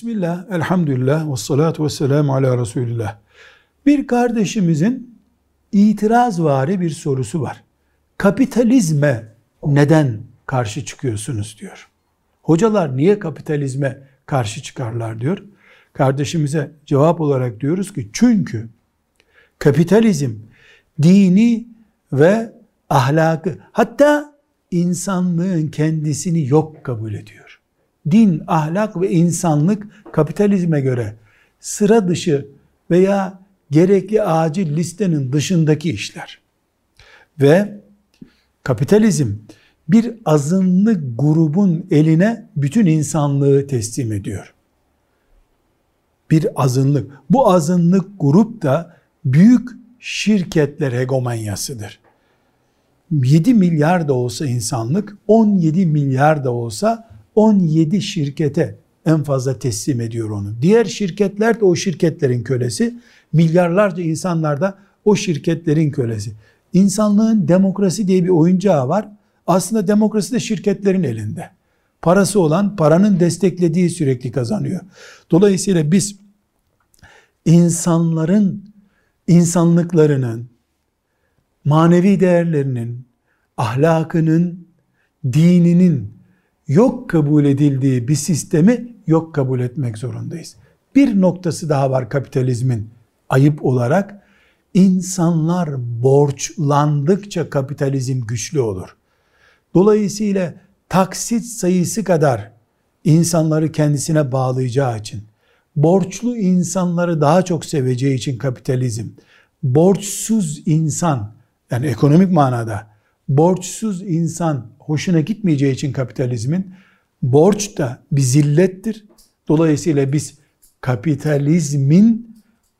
Bismillah, elhamdülillah, ve salatu ve selamu ala Resulillah. Bir kardeşimizin itirazvari bir sorusu var. Kapitalizme neden karşı çıkıyorsunuz diyor. Hocalar niye kapitalizme karşı çıkarlar diyor. Kardeşimize cevap olarak diyoruz ki çünkü kapitalizm dini ve ahlakı hatta insanlığın kendisini yok kabul ediyor din, ahlak ve insanlık kapitalizme göre sıra dışı veya gerekli acil listenin dışındaki işler. Ve kapitalizm bir azınlık grubun eline bütün insanlığı teslim ediyor. Bir azınlık. Bu azınlık grup da büyük şirketler hegemonyasıdır. 7 milyar da olsa insanlık, 17 milyar da olsa 17 şirkete en fazla teslim ediyor onu. Diğer şirketler de o şirketlerin kölesi. Milyarlarca insanlar da o şirketlerin kölesi. İnsanlığın demokrasi diye bir oyuncağı var. Aslında demokrasi de şirketlerin elinde. Parası olan paranın desteklediği sürekli kazanıyor. Dolayısıyla biz insanların insanlıklarının manevi değerlerinin, ahlakının, dininin yok kabul edildiği bir sistemi yok kabul etmek zorundayız. Bir noktası daha var kapitalizmin ayıp olarak. insanlar borçlandıkça kapitalizm güçlü olur. Dolayısıyla taksit sayısı kadar insanları kendisine bağlayacağı için, borçlu insanları daha çok seveceği için kapitalizm, borçsuz insan, yani ekonomik manada, borçsuz insan hoşuna gitmeyeceği için kapitalizmin borç da bir zillettir. Dolayısıyla biz kapitalizmin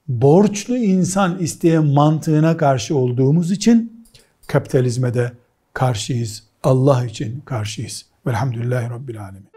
borçlu insan isteyen mantığına karşı olduğumuz için kapitalizme de karşıyız. Allah için karşıyız. Velhamdülillahi Rabbil Alemin.